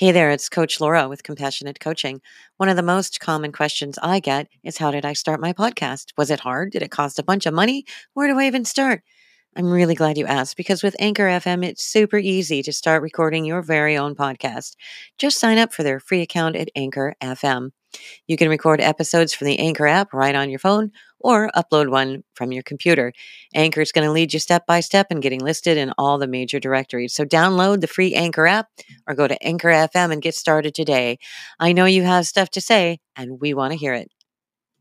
Hey there, it's Coach Laura with Compassionate Coaching. One of the most common questions I get is How did I start my podcast? Was it hard? Did it cost a bunch of money? Where do I even start? I'm really glad you asked because with Anchor FM, it's super easy to start recording your very own podcast. Just sign up for their free account at Anchor FM. You can record episodes from the Anchor app right on your phone or upload one from your computer. Anchor is going to lead you step by step in getting listed in all the major directories. So download the free Anchor app or go to Anchor FM and get started today. I know you have stuff to say, and we want to hear it.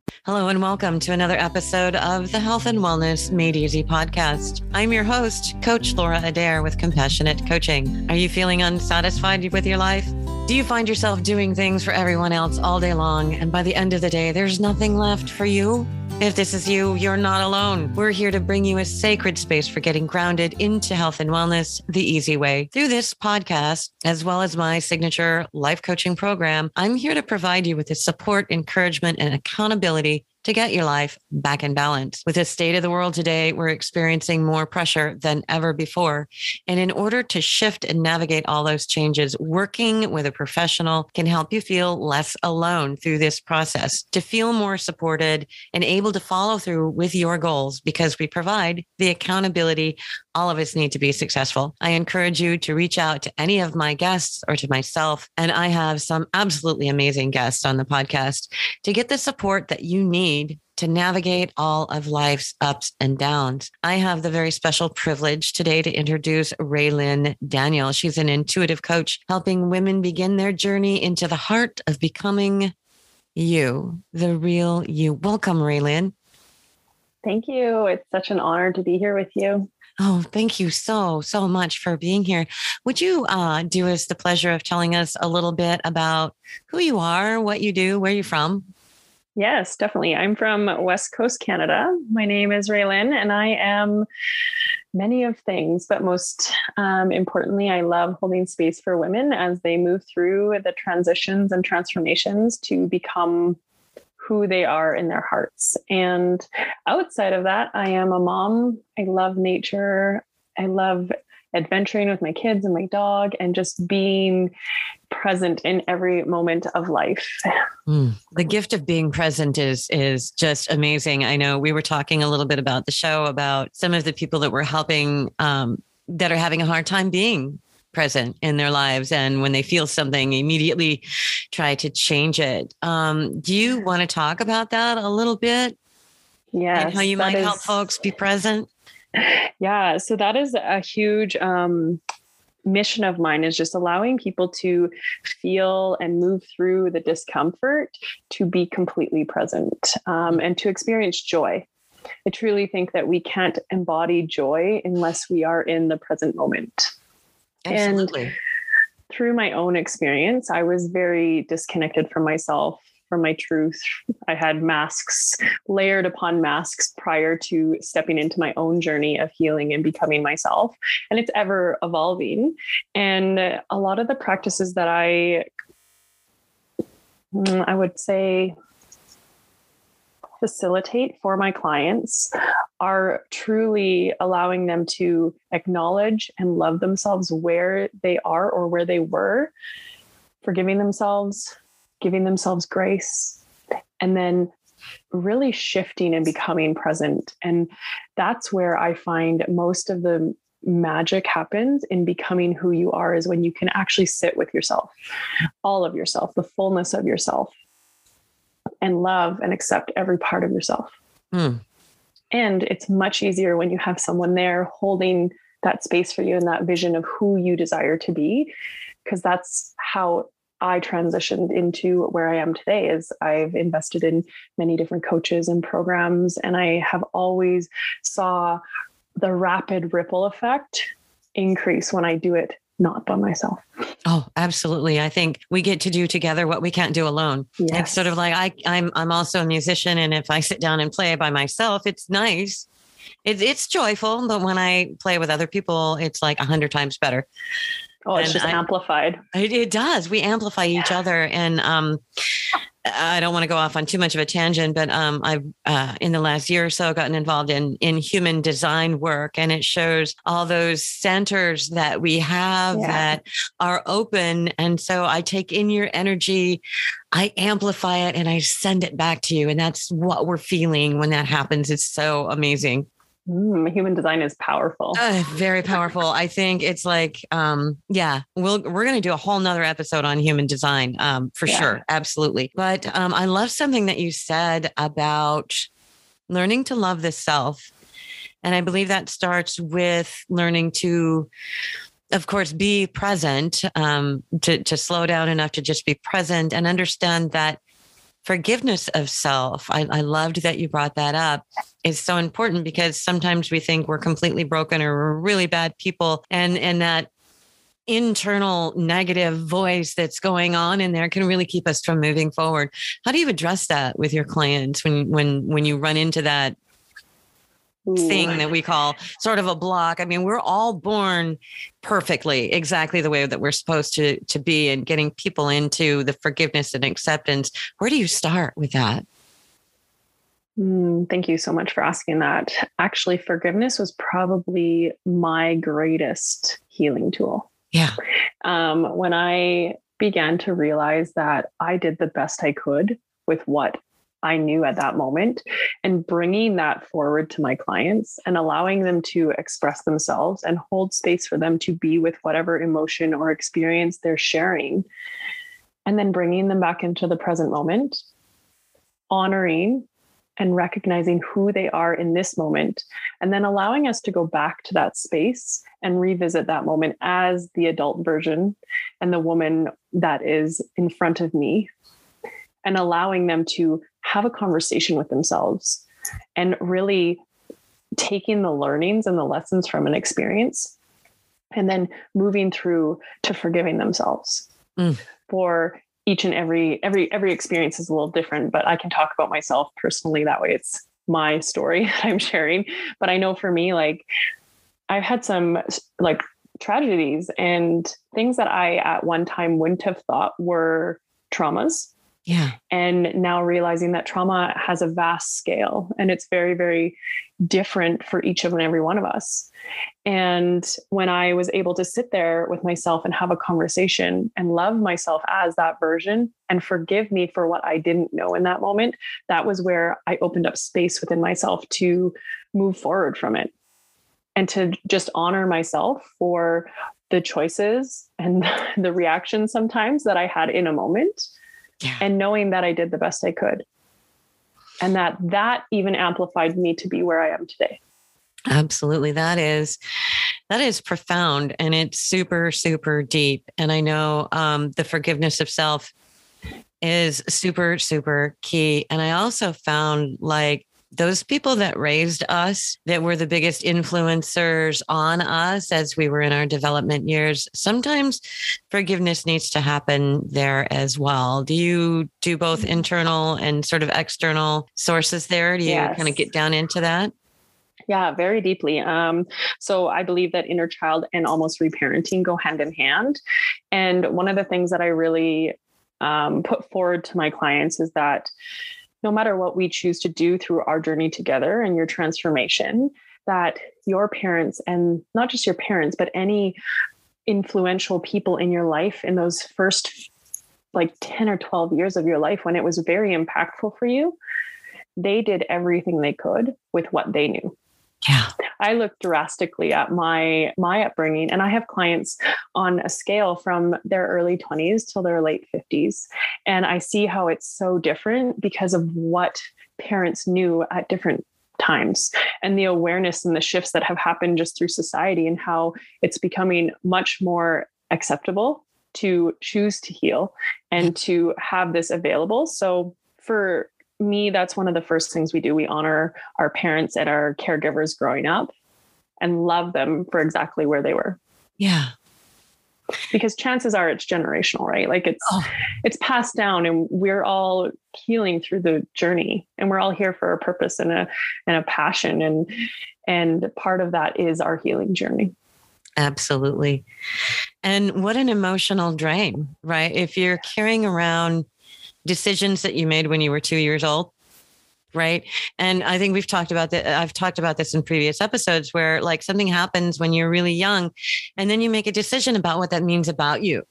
Hello, and welcome to another episode of the Health and Wellness Made Easy podcast. I'm your host, Coach Laura Adair with Compassionate Coaching. Are you feeling unsatisfied with your life? Do you find yourself doing things for everyone else all day long, and by the end of the day, there's nothing left for you? If this is you, you're not alone. We're here to bring you a sacred space for getting grounded into health and wellness the easy way. Through this podcast, as well as my signature life coaching program, I'm here to provide you with the support, encouragement, and accountability to get your life back in balance. With the state of the world today, we're experiencing more pressure than ever before. And in order to shift and navigate all those changes, working with a professional can help you feel less alone through this process, to feel more supported and able to follow through with your goals because we provide the accountability all of us need to be successful. I encourage you to reach out to any of my guests or to myself. And I have some absolutely amazing guests on the podcast to get the support that you need to navigate all of life's ups and downs. I have the very special privilege today to introduce Raylin Daniel. She's an intuitive coach helping women begin their journey into the heart of becoming you, the real you. Welcome, Rae Lynn. Thank you. It's such an honor to be here with you. Oh, thank you so, so much for being here. Would you uh, do us the pleasure of telling us a little bit about who you are, what you do, where you're from? Yes, definitely. I'm from West Coast Canada. My name is Rae Lynn, and I am many of things, but most um, importantly, I love holding space for women as they move through the transitions and transformations to become who they are in their hearts. And outside of that, I am a mom. I love nature. I love adventuring with my kids and my dog and just being present in every moment of life. Mm. The gift of being present is is just amazing. I know we were talking a little bit about the show about some of the people that were helping um, that are having a hard time being present in their lives and when they feel something immediately try to change it. Um, do you want to talk about that a little bit? Yeah and how you might is, help folks be present? Yeah so that is a huge um, mission of mine is just allowing people to feel and move through the discomfort to be completely present um, and to experience joy. I truly think that we can't embody joy unless we are in the present moment. Absolutely. And through my own experience, I was very disconnected from myself, from my truth. I had masks layered upon masks prior to stepping into my own journey of healing and becoming myself. And it's ever evolving. And a lot of the practices that I mm, I would say facilitate for my clients are truly allowing them to acknowledge and love themselves where they are or where they were, forgiving themselves, giving themselves grace, and then really shifting and becoming present. And that's where I find most of the magic happens in becoming who you are is when you can actually sit with yourself, all of yourself, the fullness of yourself and love and accept every part of yourself. Mm. And it's much easier when you have someone there holding that space for you and that vision of who you desire to be, because that's how I transitioned into where I am today is I've invested in many different coaches and programs and I have always saw the rapid ripple effect increase when I do it not by myself. Oh, absolutely. I think we get to do together what we can't do alone. Yes. It's sort of like I, I'm I'm also a musician and if I sit down and play by myself, it's nice. It's it's joyful, but when I play with other people, it's like a hundred times better. Oh, it's and just I, amplified. It, it, does. We amplify each other. And um I don't want to go off on too much of a tangent, but um, I've uh, in the last year or so gotten involved in in human design work, and it shows all those centers that we have yeah. that are open. And so I take in your energy, I amplify it, and I send it back to you, and that's what we're feeling when that happens. It's so amazing. Mm, human design is powerful. Uh, very powerful. I think it's like, um, yeah, we'll, we're going to do a whole nother episode on human design um, for yeah. sure. Absolutely. But um, I love something that you said about learning to love the self. And I believe that starts with learning to, of course, be present, um, to, to slow down enough to just be present and understand that forgiveness of self. I, I loved that you brought that up. Is so important because sometimes we think we're completely broken or we're really bad people, and and that internal negative voice that's going on in there can really keep us from moving forward. How do you address that with your clients when when when you run into that thing that we call sort of a block. I mean, we're all born perfectly, exactly the way that we're supposed to to be, and getting people into the forgiveness and acceptance. Where do you start with that? Mm, thank you so much for asking that. Actually, forgiveness was probably my greatest healing tool. Yeah. Um, when I began to realize that I did the best I could with what I knew at that moment and bringing that forward to my clients and allowing them to express themselves and hold space for them to be with whatever emotion or experience they're sharing. And then bringing them back into the present moment, honoring and recognizing who they are in this moment, and then allowing us to go back to that space and revisit that moment as the adult version and the woman that is in front of me and allowing them to have a conversation with themselves and really taking the learnings and the lessons from an experience and then moving through to forgiving themselves mm. for each and every every every experience is a little different but i can talk about myself personally that way it's my story that i'm sharing but i know for me like i've had some like tragedies and things that i at one time wouldn't have thought were traumas yeah. And now realizing that trauma has a vast scale and it's very, very different for each of and every one of us. And when I was able to sit there with myself and have a conversation and love myself as that version and forgive me for what I didn't know in that moment, that was where I opened up space within myself to move forward from it and to just honor myself for the choices and the reactions sometimes that I had in a moment yeah. and knowing that I did the best I could. And that that even amplified me to be where I am today. Absolutely. That is that is profound and it's super, super deep. And I know um, the forgiveness of self is super, super key. And I also found like those people that raised us, that were the biggest influencers on us as we were in our development years, sometimes forgiveness needs to happen there as well. Do you do both mm-hmm. internal and sort of external sources there? Do you yes. kind of get down into that? Yeah, very deeply. Um, so I believe that inner child and almost reparenting go hand in hand. And one of the things that I really um, put forward to my clients is that no matter what we choose to do through our journey together and your transformation, that your parents and not just your parents, but any influential people in your life in those first like 10 or 12 years of your life when it was very impactful for you, they did everything they could with what they knew. Yeah. I look drastically at my my upbringing and I have clients on a scale from their early 20s till their late 50s and I see how it's so different because of what parents knew at different times and the awareness and the shifts that have happened just through society and how it's becoming much more acceptable to choose to heal and to have this available. So for me, that's one of the first things we do. We honor our parents and our caregivers growing up and love them for exactly where they were. Yeah. Because chances are it's generational, right? Like it's oh. it's passed down and we're all healing through the journey and we're all here for a purpose and a and a passion and and part of that is our healing journey. Absolutely. And what an emotional drain, right? If you're carrying around decisions that you made when you were two years old right? And i think we've talked about that i've talked about this in previous episodes where like something happens when you're really young and then you make a decision about what that means about you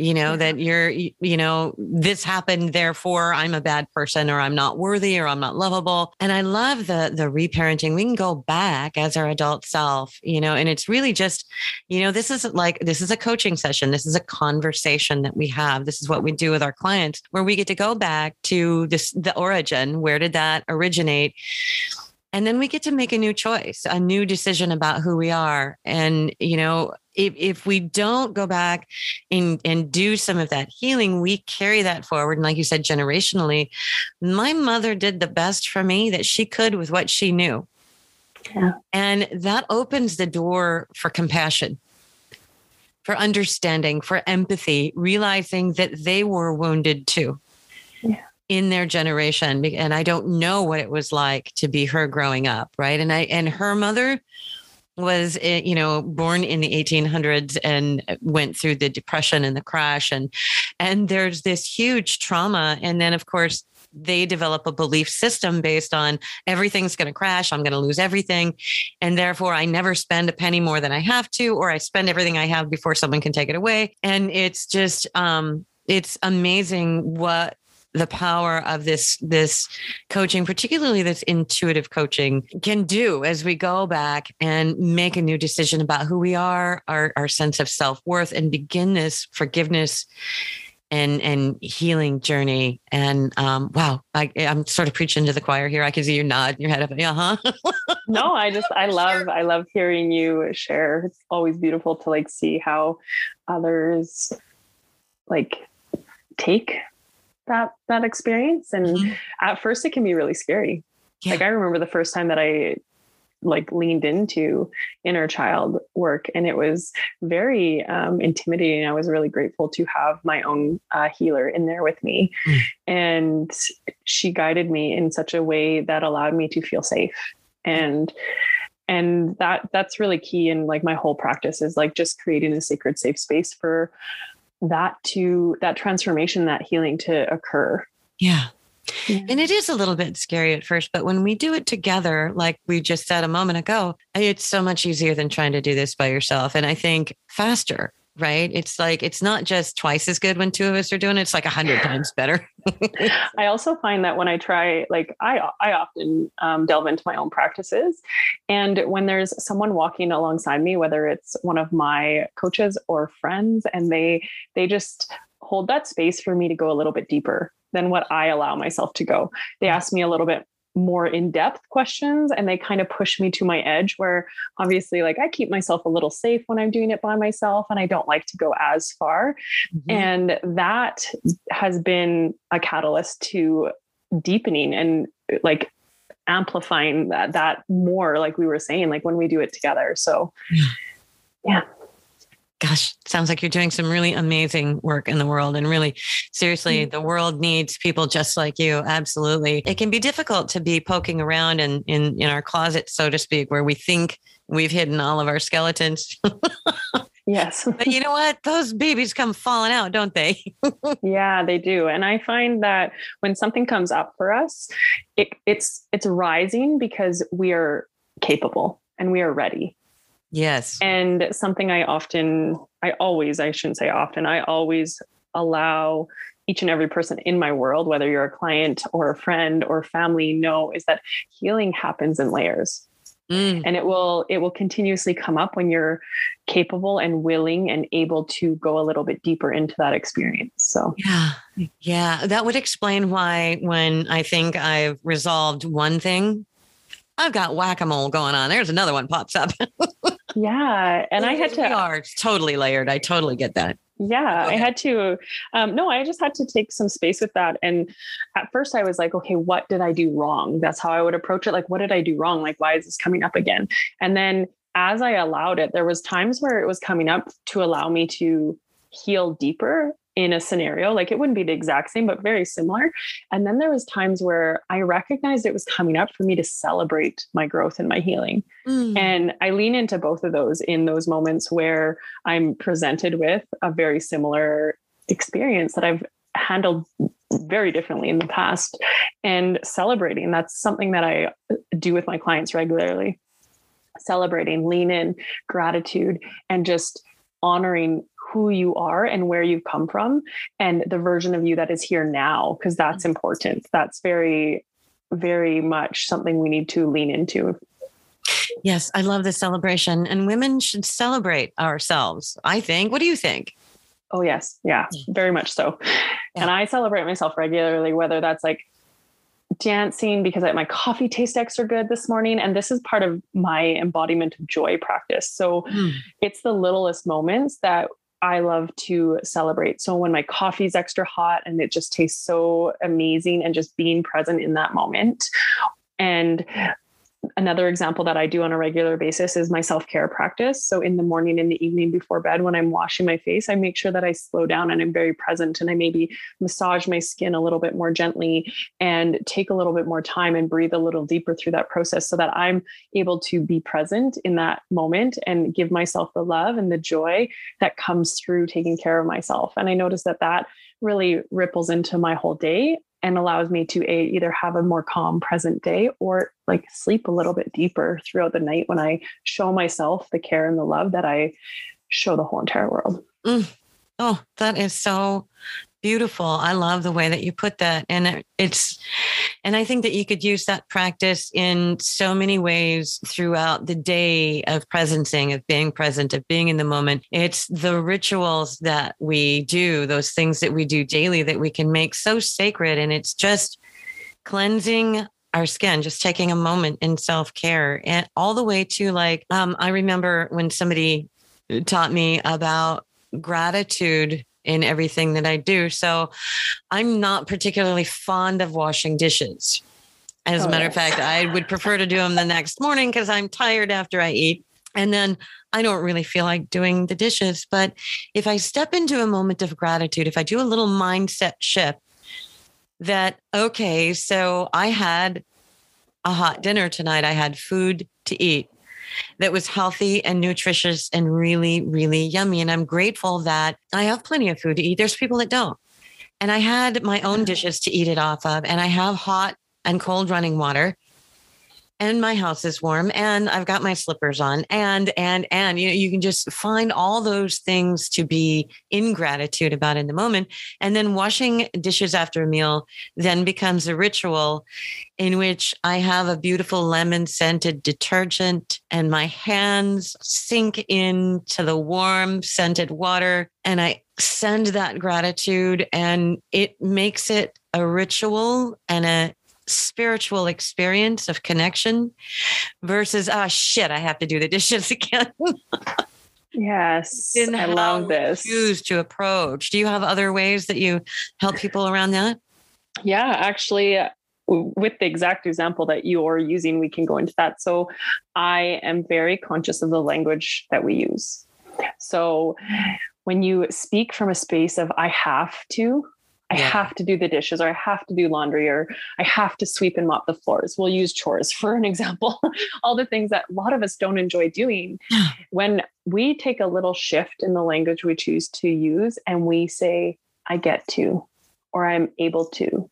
you know, yeah. that you're, you know, this happened, therefore I'm a bad person or I'm not worthy or I'm not lovable. And I love the the reparenting. We can go back as our adult self, you know, and it's really just, you know, this is like this is a coaching session. This is a conversation that we have. This is what we do with our clients where we get to go back to this the origin. Where did that originate? and then we get to make a new choice a new decision about who we are and you know if, if we don't go back and, and do some of that healing we carry that forward. And like you said generationally my mother did the best for me that she could with what she knew. Yeah. and that opens the door for compassion for understanding for empathy realizing that they were wounded too. Yeah. In their generation. And i don't know what it was like to be her growing up right? And i and her mother was eh, you know born in the 1800s and went through the depression and the crash and and there's this huge trauma. And then of course they develop a belief system based on everything's going to crash i'm going to lose everything and therefore i never spend a penny more than i have to or i spend everything i have before someone can take it away. And it's just um it's amazing what the power of this this coaching particularly this intuitive coaching can do as we go back and make a new decision about who we are our, our sense of self-worth and begin this forgiveness and and healing journey. And um wow I, i'm sort of preaching to the choir here. I can see you nod your head up. Yeah huh? No i just i love i love hearing you share. It's always beautiful to like see how others like take that that experience and mm-hmm. at first it can be really scary yeah. like i remember the first time that i like leaned into inner child work and it was very um, intimidating i was really grateful to have my own uh, healer in there with me mm. and she guided me in such a way that allowed me to feel safe and and that that's really key in like my whole practice is like just creating a sacred safe space for that to that transformation, that healing to occur. Yeah. yeah. And it is a little bit scary at first, but when we do it together, like we just said a moment ago, it's so much easier than trying to do this by yourself. And I think faster right? It's like it's not just twice as good when two of us are doing it; it's like a hundred times better. I also find that when I try, like I I often um, delve into my own practices, and when there's someone walking alongside me, whether it's one of my coaches or friends, and they they just hold that space for me to go a little bit deeper than what I allow myself to go. They ask me a little bit more in-depth questions and they kind of push me to my edge where obviously like I keep myself a little safe when I'm doing it by myself and I don't like to go as far. Mm-hmm. and that has been a catalyst to deepening and like amplifying that that more like we were saying like when we do it together. So yeah gosh, sounds like you're doing some really amazing work in the world. And really, seriously, mm-hmm. the world needs people just like you. Absolutely. It can be difficult to be poking around in, in, in our closet, so to speak, where we think we've hidden all of our skeletons. yes. but you know what? Those babies come falling out, don't they? yeah, they do. And I find that when something comes up for us, it, it's it's rising because we are capable and we are ready Yes. And something I often, I always, I shouldn't say often, I always allow each and every person in my world, whether you're a client or a friend or family, know is that healing happens in layers. Mm. And it will it will continuously come up when you're capable and willing and able to go a little bit deeper into that experience. So yeah. Yeah. That would explain why when I think I've resolved one thing, I've got whack-a-mole going on. There's another one pops up. Yeah. And I had to. We are totally layered. I totally get that. Yeah, okay. I had to. Um, no, I just had to take some space with that. And at first, I was like, okay, what did I do wrong? That's how I would approach it. Like, what did I do wrong? Like, why is this coming up again? And then as I allowed it, there was times where it was coming up to allow me to heal deeper in a scenario like it wouldn't be the exact same but very similar. And then there was times where i recognized it was coming up for me to celebrate my growth and my healing. Mm. and i lean into both of those in those moments where i'm presented with a very similar experience that i've handled very differently in the past. And celebrating that's something that i do with my clients regularly. Celebrating lean in gratitude and just honoring who you are and where you've come from and the version of you that is here now because that's mm-hmm. important that's very very much something we need to lean into yes i love the celebration and women should celebrate ourselves i think what do you think oh yes yeah very much so yeah. and i celebrate myself regularly whether that's like dancing because I, my coffee tastes extra good this morning. And this is part of my embodiment of joy practice. So mm. it's the littlest moments that I love to celebrate. So when my coffee's extra hot and it just tastes so amazing and just being present in that moment. And another example that I do on a regular basis is my self care practice. So, in the morning, in the evening before bed, when I'm washing my face, I make sure that I slow down and I'm very present and I maybe massage my skin a little bit more gently and take a little bit more time and breathe a little deeper through that process so that I'm able to be present in that moment and give myself the love and the joy that comes through taking care of myself. And I notice that that really ripples into my whole day and allows me to a, either have a more calm present day or like sleep a little bit deeper throughout the night when I show myself the care and the love that I show the whole entire world. Mm. Oh, that is so beautiful. I love the way that you put that. And it's, and I think that you could use that practice in so many ways throughout the day of presencing, of being present, of being in the moment. It's the rituals that we do, those things that we do daily that we can make so sacred. And it's just cleansing our skin, just taking a moment in self care and all the way to like, um, I remember when somebody taught me about gratitude in everything that I do. So I'm not particularly fond of washing dishes. As oh, a matter yes. of fact, I would prefer to do them the next morning because I'm tired after I eat. And then I don't really feel like doing the dishes. But if I step into a moment of gratitude, if I do a little mindset shift that, okay, so I had a hot dinner tonight, I had food to eat that was healthy and nutritious and really, really yummy. And I'm grateful that I have plenty of food to eat. There's people that don't. And I had my own dishes to eat it off of, and I have hot and cold running water and my house is warm and I've got my slippers on and and and you know you can just find all those things to be in gratitude about in the moment. And then washing dishes after a meal then becomes a ritual in which I have a beautiful lemon scented detergent and my hands sink into the warm scented water and I send that gratitude and it makes it a ritual and a spiritual experience of connection versus ah oh, shit i have to do the dishes again. Yes i love this. choose to approach? Do you have other ways that you help people around that? Yeah actually with the exact example that you're using we can go into that. So i am very conscious of the language that we use. So when you speak from a space of i have to I yeah. have to do the dishes or I have to do laundry or I have to sweep and mop the floors. We'll use chores for an example. All the things that a lot of us don't enjoy doing. when we take a little shift in the language we choose to use and we say, I get to, or I'm able to.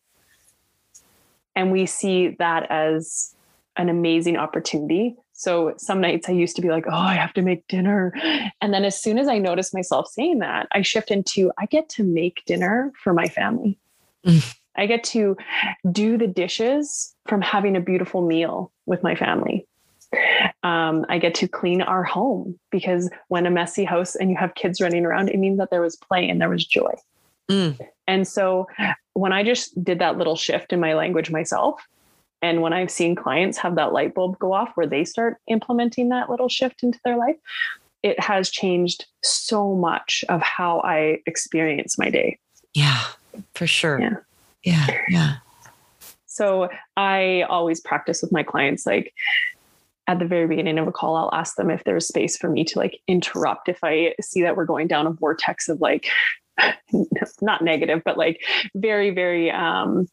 And we see that as an amazing opportunity so some nights I used to be like, oh, I have to make dinner. And then as soon as I notice myself saying that, I shift into I get to make dinner for my family. Mm. I get to do the dishes from having a beautiful meal with my family. Um, I get to clean our home because when a messy house and you have kids running around, it means that there was play and there was joy. Mm. And so when I just did that little shift in my language myself, and when I've seen clients have that light bulb go off where they start implementing that little shift into their life, it has changed so much of how I experience my day. Yeah, for sure. Yeah. Yeah. Yeah. So I always practice with my clients like at the very beginning of a call, I'll ask them if there's space for me to like interrupt if I see that we're going down a vortex of like not negative, but like very, very um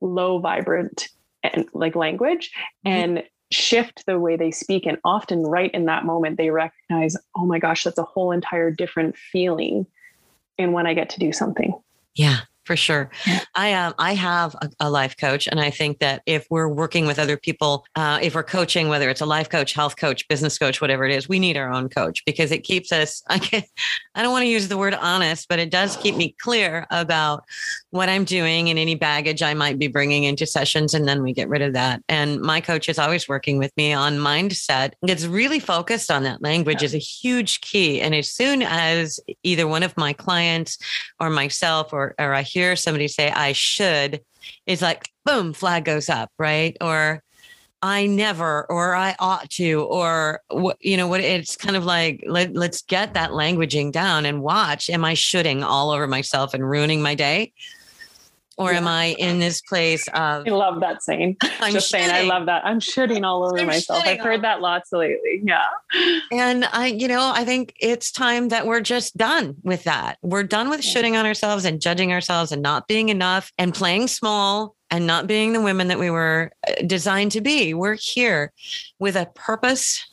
low vibrant and like language mm-hmm. and shift the way they speak. And often right in that moment they recognize oh my gosh that's a whole entire different feeling in when i get to do something. Yeah for sure. I um I have a, a, life coach, and I think that if we're working with other people, uh, if we're coaching, whether it's a life coach, health coach, business coach, whatever it is, we need our own coach because it keeps us. I can, I don't want to use the word honest, but it does keep me clear about what I'm doing and any baggage I might be bringing into sessions, and then we get rid of that. And my coach is always working with me on mindset. It's really focused on that. Language is a huge key, and as soon as either one of my clients or myself or or I hear somebody say, I should, it's like, boom, flag goes up, right? Or I never, or I ought to, or you know, what it's kind of like, let, let's get that languaging down and watch. Am I shooting all over myself and ruining my day? Or yeah. am I in this place of? I love that saying. I'm just saying, I love that. I'm shitting all over I'm myself. I've heard that lots lately. Yeah. And I, you know, I think it's time that we're just done with that. We're done with shitting on ourselves and judging ourselves and not being enough and playing small and not being the women that we were uh, designed to be. We're here with a purpose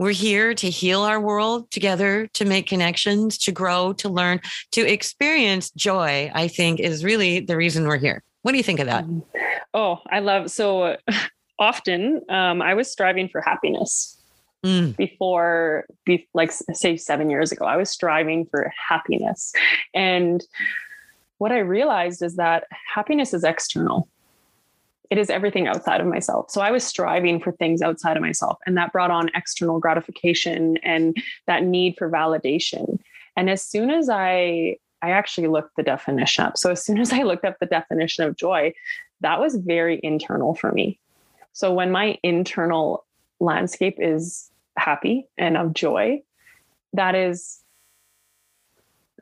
we're here to heal our world together, to make connections, to grow, to learn, to experience joy, I think is really the reason we're here. What do you think of that? Mm-hmm. Oh, I love so often um, I was striving for happiness. Mm. Before, be, like say seven years ago, I was striving for happiness. And what I realized is that happiness is external it is everything outside of myself. So I was striving for things outside of myself, and that brought on external gratification and that need for validation. And as soon as I I actually looked the definition up. So as soon as I looked up the definition of joy, that was very internal for me. So when my internal landscape is happy and of joy, that is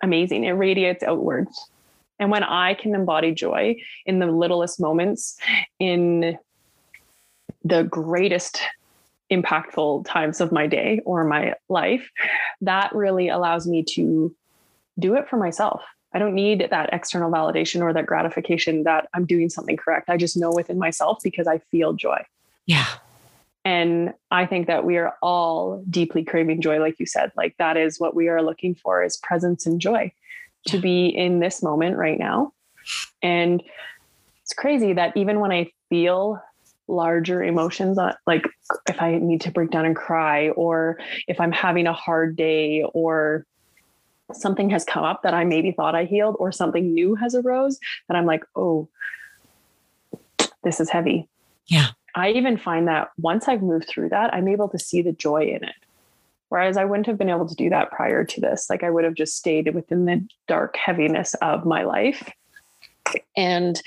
amazing. It radiates outwards. And when I can embody joy in the littlest moments, in the greatest impactful times of my day or my life, that really allows me to do it for myself. I don't need that external validation or that gratification that I'm doing something correct. I just know within myself because I feel joy. Yeah. And I think that we are all deeply craving joy, like you said. Like that is what we are looking for is presence and joy to be in this moment right now. And it's crazy that even when I feel larger emotions, uh, like if I need to break down and cry, or if I'm having a hard day, or something has come up that I maybe thought I healed, or something new has arose, that I'm like, oh, this is heavy. Yeah. I even find that once I've moved through that, I'm able to see the joy in it. Whereas I wouldn't have been able to do that prior to this. Like I would have just stayed within the dark heaviness of my life. And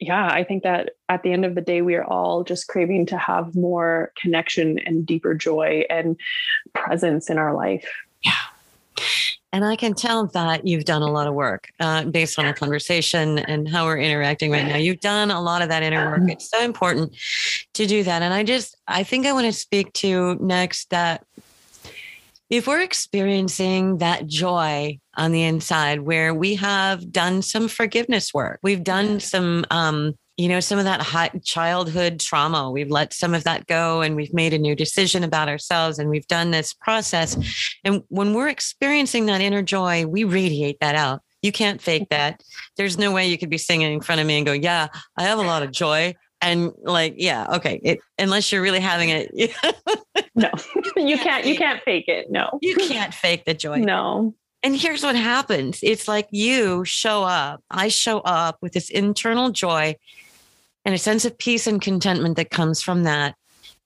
yeah, I think that at the end of the day, we are all just craving to have more connection and deeper joy and presence in our life. Yeah. And I can tell that you've done a lot of work uh, based on our conversation and how we're interacting right now. You've done a lot of that inner work. It's so important to do that. And I just, I think I want to speak to next that if we're experiencing that joy on the inside where we have done some forgiveness work, we've done some, um, you know, some of that hot childhood trauma, we've let some of that go and we've made a new decision about ourselves and we've done this process. And when we're experiencing that inner joy, we radiate that out. You can't fake that. There's no way you could be singing in front of me and go, Yeah, I have a lot of joy and like yeah okay it, unless you're really having it no you can't you can't fake it no. You can't fake the joy. No. And here's what happens it's like you show up i show up with this internal joy and a sense of peace and contentment that comes from that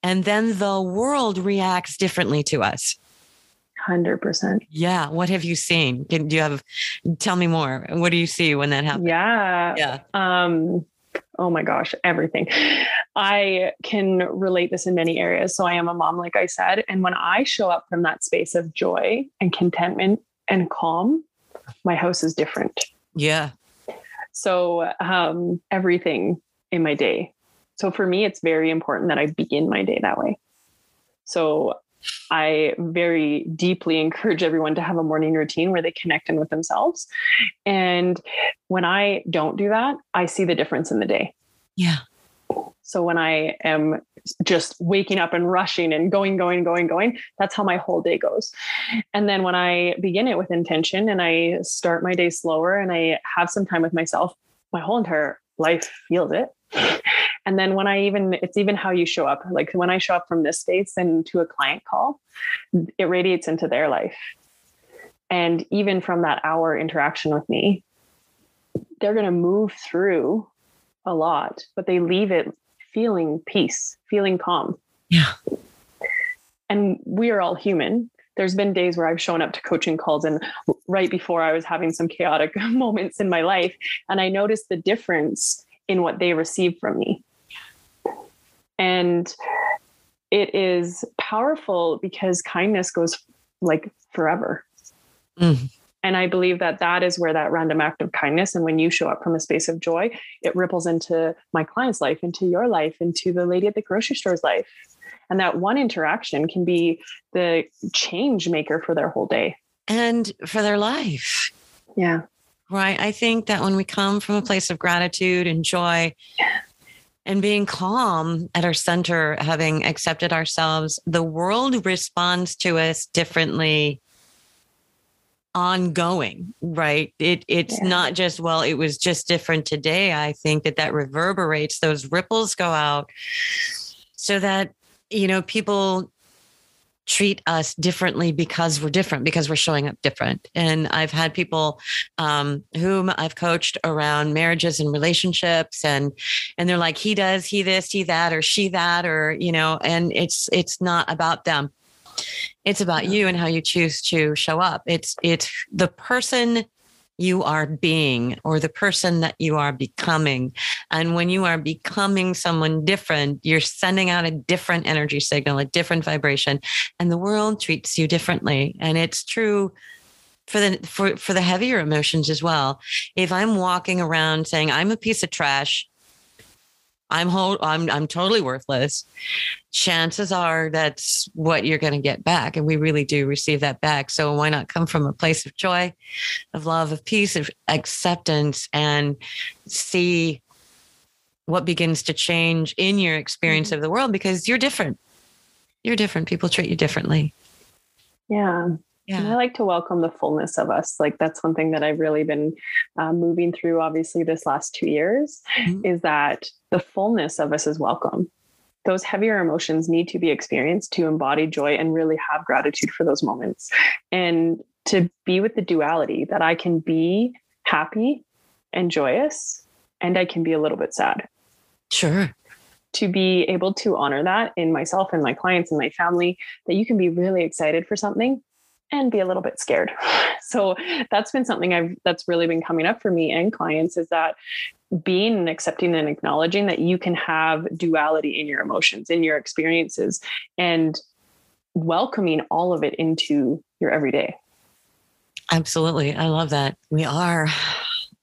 and then the world reacts differently to us. 100% yeah what have you seen? Can, do you have tell me more what do you see when that happens? Yeah. Yeah. Um oh my gosh, everything. I can relate this in many areas. So I am a mom, like I said. And when I show up from that space of joy and contentment and calm, my house is different. Yeah. So um, everything in my day. So for me, it's very important that I begin my day that way. So I very deeply encourage everyone to have a morning routine where they connect in with themselves. And when I don't do that, I see the difference in the day. Yeah. So when I am just waking up and rushing and going, going, going, going, that's how my whole day goes. And then when I begin it with intention and I start my day slower and I have some time with myself, my whole entire life feels it. And then when I even, it's even how you show up. Like when I show up from this space and to a client call, it radiates into their life. And even from that hour interaction with me, they're going to move through a lot, but they leave it feeling peace, feeling calm. Yeah. And we are all human. There's been days where I've shown up to coaching calls and right before I was having some chaotic moments in my life. And I noticed the difference in what they receive from me. And it is powerful because kindness goes like forever. Mm. And I believe that that is where that random act of kindness, and when you show up from a space of joy, it ripples into my client's life, into your life, into the lady at the grocery store's life. And that one interaction can be the change maker for their whole day and for their life. Yeah. Right. I think that when we come from a place of gratitude and joy, and being calm at our center, having accepted ourselves, the world responds to us differently ongoing right it it's yeah. not just well it was just different today i think that that reverberates those ripples go out so that you know people treat us differently because we're different because we're showing up different. And i've had people um, whom i've coached around marriages and relationships and and they're like he does he this he that or she that or you know and it's it's not about them. It's about you and how you choose to show up. It's it's the person you are being or the person that you are becoming. And when you are becoming someone different, you're sending out a different energy signal, a different vibration, and the world treats you differently. And it's true for the for for the heavier emotions as well. If I'm walking around saying I'm a piece of trash, I'm whole, I'm I'm totally worthless. Chances are that's what you're going to get back, and we really do receive that back. So why not come from a place of joy, of love, of peace, of acceptance, and see what begins to change in your experience mm-hmm. of the world because you're different. You're different. People treat you differently. Yeah. Yeah. And I like to welcome the fullness of us. Like that's one thing that I've really been uh, moving through, obviously, this last two years mm-hmm. is that the fullness of us is welcome. Those heavier emotions need to be experienced to embody joy and really have gratitude for those moments. And to be with the duality that I can be happy and joyous and I can be a little bit sad. Sure to be able to honor that in myself and my clients and my family that you can be really excited for something and be a little bit scared. So that's been something I've that's really been coming up for me and clients is that being and accepting and acknowledging that you can have duality in your emotions, in your experiences, and welcoming all of it into your everyday. Absolutely. I love that. We are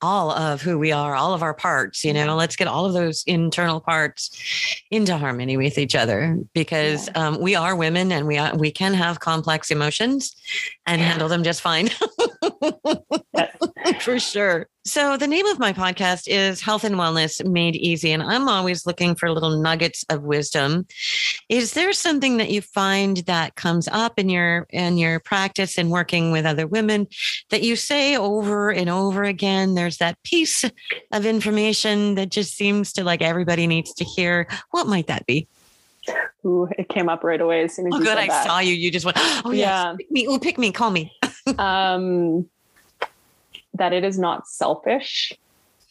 all of who we are, all of our parts, you know, let's get all of those internal parts into harmony with each other because yeah. um, we are women and we are, we can have complex emotions and handle them just fine. For sure. So, the name of my podcast is Health and Wellness Made Easy, and I'm always looking for little nuggets of wisdom. Is there something that you find that comes up in your in your practice and working with other women that you say over and over again? There's that piece of information that just seems to like everybody needs to hear. What might that be? Ooh, it came up right away as soon as oh, you good. I that. saw you. You just went, oh yeah, yes, pick me. Oh, pick me. Call me. um, that it is not selfish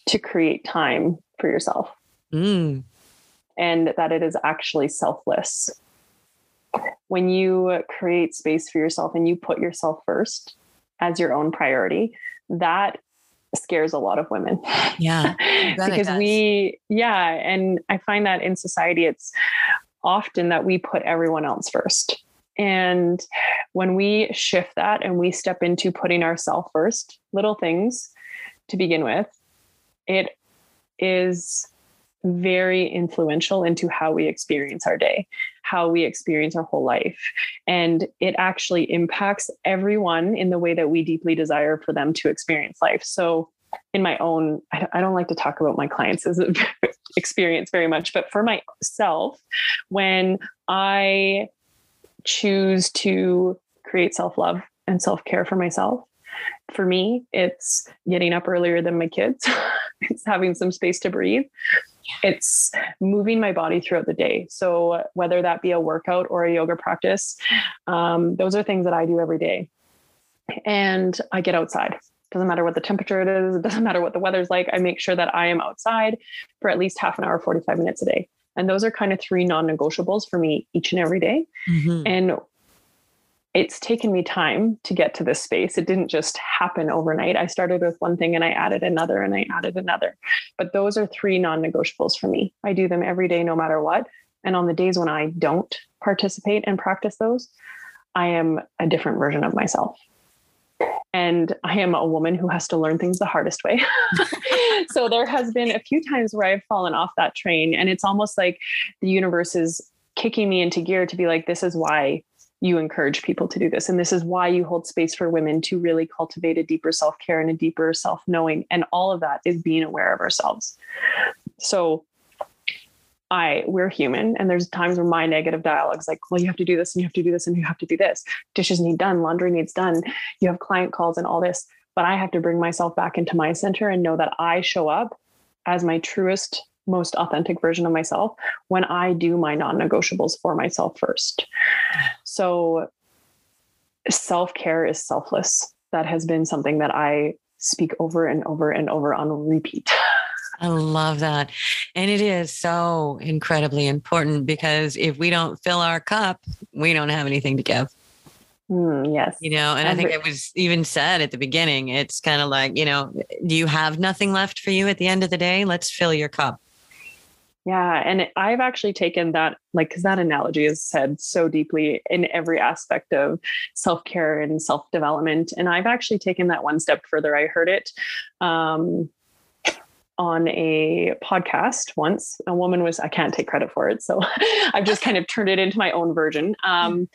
to create time for yourself. Mm. And that it is actually selfless. When you create space for yourself and you put yourself first as your own priority, that scares a lot of women. Yeah. because we, yeah. And I find that in society, it's often that we put everyone else first. And when we shift that and we step into putting ourselves first, little things to begin with, it is very influential into how we experience our day, how we experience our whole life. And it actually impacts everyone in the way that we deeply desire for them to experience life. So in my own, I don't like to talk about my clients' experience very much, but for myself, when I choose to create self love and self care for myself, for me, it's getting up earlier than my kids, it's having some space to breathe. It's moving my body throughout the day. So, whether that be a workout or a yoga practice, um, those are things that I do every day. And I get outside doesn't matter what the temperature it is, it doesn't matter what the weather's like. I make sure that I am outside for at least half an hour, 45 minutes a day. And those are kind of three non negotiables for me each and every day. Mm-hmm. And it's taken me time to get to this space. It didn't just happen overnight. I started with one thing and I added another and I added another. But those are three non negotiables for me. I do them every day, no matter what. And on the days when I don't participate and practice those, I am a different version of myself and I am a woman who has to learn things the hardest way. so there has been a few times where I've fallen off that train and it's almost like the universe is kicking me into gear to be like this is why you encourage people to do this and this is why you hold space for women to really cultivate a deeper self-care and a deeper self-knowing and all of that is being aware of ourselves. So I we're human and there's times where my negative dialogue is like, well, you have to do this and you have to do this and you have to do this. Dishes need done, laundry needs done. You have client calls and all this. But I have to bring myself back into my center and know that I show up as my truest, most authentic version of myself when I do my non-negotiables for myself first. So self-care is selfless. That has been something that I speak over and over and over on repeat. I love that. And it is so incredibly important because if we don't fill our cup, we don't have anything to give. Mm, yes. You know, and I think it was even said at the beginning, it's kind of like, you know, do you have nothing left for you at the end of the day? Let's fill your cup. Yeah. And I've actually taken that, like, because that analogy is said so deeply in every aspect of self care and self development. And I've actually taken that one step further. I heard it um, on a podcast once. A woman was, I can't take credit for it. So I've just kind of turned it into my own version. Um,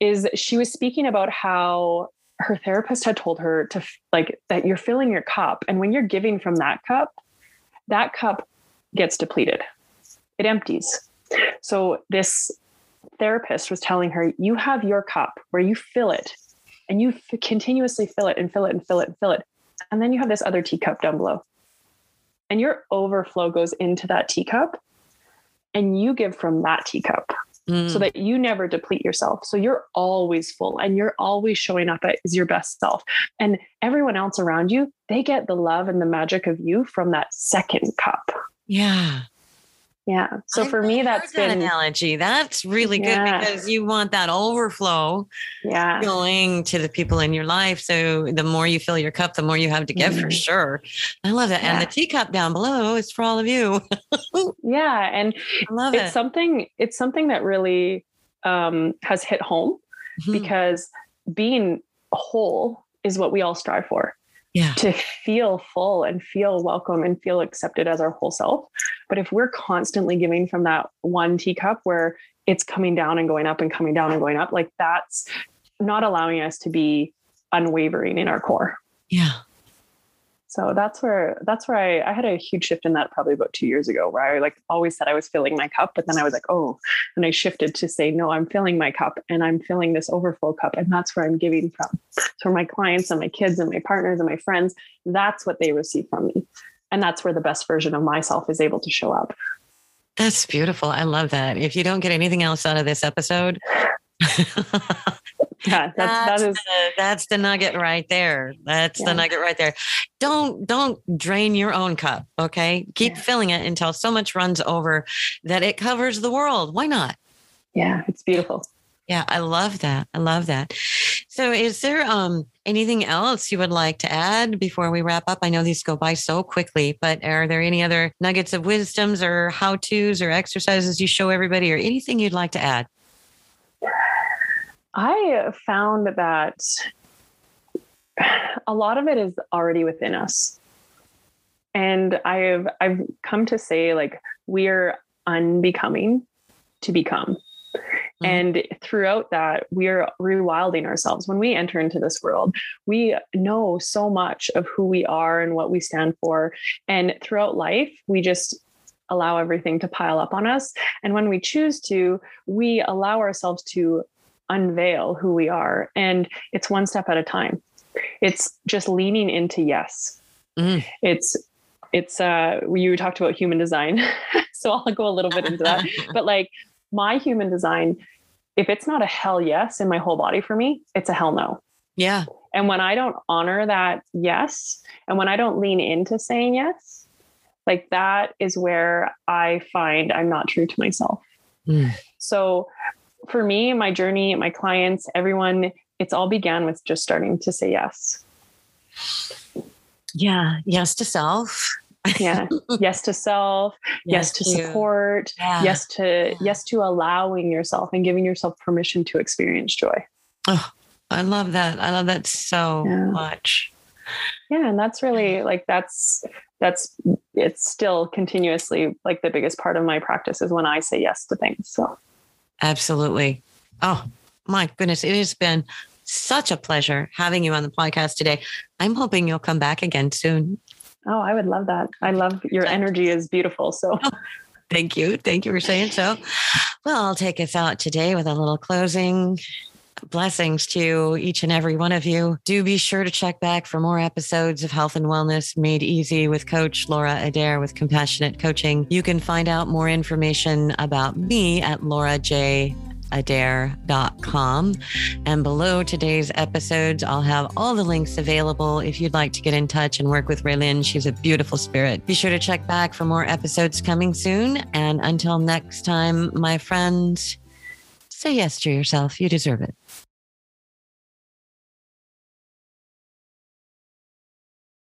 is she was speaking about how her therapist had told her to like that you're filling your cup. And when you're giving from that cup, that cup gets depleted, it empties. So this therapist was telling her, you have your cup where you fill it and you f- continuously fill it and fill it and fill it and fill it. And then you have this other teacup down below and your overflow goes into that teacup and you give from that teacup mm. so that you never deplete yourself. So you're always full and you're always showing up as your best self. And everyone else around you, they get the love and the magic of you from that second cup. Yeah. Yeah. So for me, that's that been analogy. That's really yeah. good because you want that overflow yeah. going to the people in your life. So the more you fill your cup, the more you have to give mm-hmm. for sure. I love that. Yeah. And the teacup down below is for all of you. yeah. And I love it's it. something, it's something that really um, has hit home mm-hmm. because being whole is what we all strive for yeah. to feel full and feel welcome and feel accepted as our whole self. But if we're constantly giving from that one teacup where it's coming down and going up and coming down and going up, like that's not allowing us to be unwavering in our core. Yeah so that's where that's where I, I had a huge shift in that probably about two years ago where i like always said i was filling my cup but then i was like oh and i shifted to say no i'm filling my cup and i'm filling this overflow cup and that's where i'm giving from. So my clients and my kids and my partners and my friends that's what they receive from me. And that's where the best version of myself is able to show up. That's beautiful. I love that. If you don't get anything else out of this episode yeah that's, that's that is the, that's the nugget right there. That's yeah. the nugget right there. Don't don't drain your own cup okay? Keep yeah. filling it until so much runs over that it covers the world. Why not? Yeah it's beautiful. Yeah i love that. I love that. So is there um anything else you would like to add before we wrap up? I know these go by so quickly but are there any other nuggets of wisdoms or how to's or exercises you show everybody or anything you'd like to add I found that a lot of it is already within us. And I've I've come to say like we're unbecoming to become. Mm-hmm. And throughout that, we're rewilding ourselves. When we enter into this world, we know so much of who we are and what we stand for. And throughout life, we just allow everything to pile up on us. And when we choose to, we allow ourselves to unveil who we are. And it's one step at a time. It's just leaning into yes. Mm. It's it's uh you talked about human design. so I'll go a little bit into that. but like my human design, if it's not a hell yes in my whole body for me, it's a hell no. Yeah. And when I don't honor that yes, and when I don't lean into saying yes, like that is where I find I'm not true to myself. Mm. So for me, my journey, my clients, everyone, it's all began with just starting to say yes. Yeah. Yes to self. yeah. Yes to self. yes, yes, to support. Yeah. Yes to yeah. yes to allowing yourself and giving yourself permission to experience joy. Oh, I love that. I love that so yeah. much. Yeah, and that's really like that's that's it's still continuously like the biggest part of my practice is when I say yes to things. So Absolutely. Oh, my goodness. It has been such a pleasure having you on the podcast today. I'm hoping you'll come back again soon. Oh, I would love that. I love your energy is beautiful. So oh, thank you. Thank you for saying so. Well, I'll take us out today with a little closing Blessings to each and every one of you. Do be sure to check back for more episodes of Health and Wellness Made Easy with Coach Laura Adair with Compassionate Coaching. You can find out more information about me at laurajadair.com. And below today's episodes, I'll have all the links available if you'd like to get in touch and work with Rae Lynn. She's a beautiful spirit. Be sure to check back for more episodes coming soon. And until next time, my friends, say yes to yourself. You deserve it.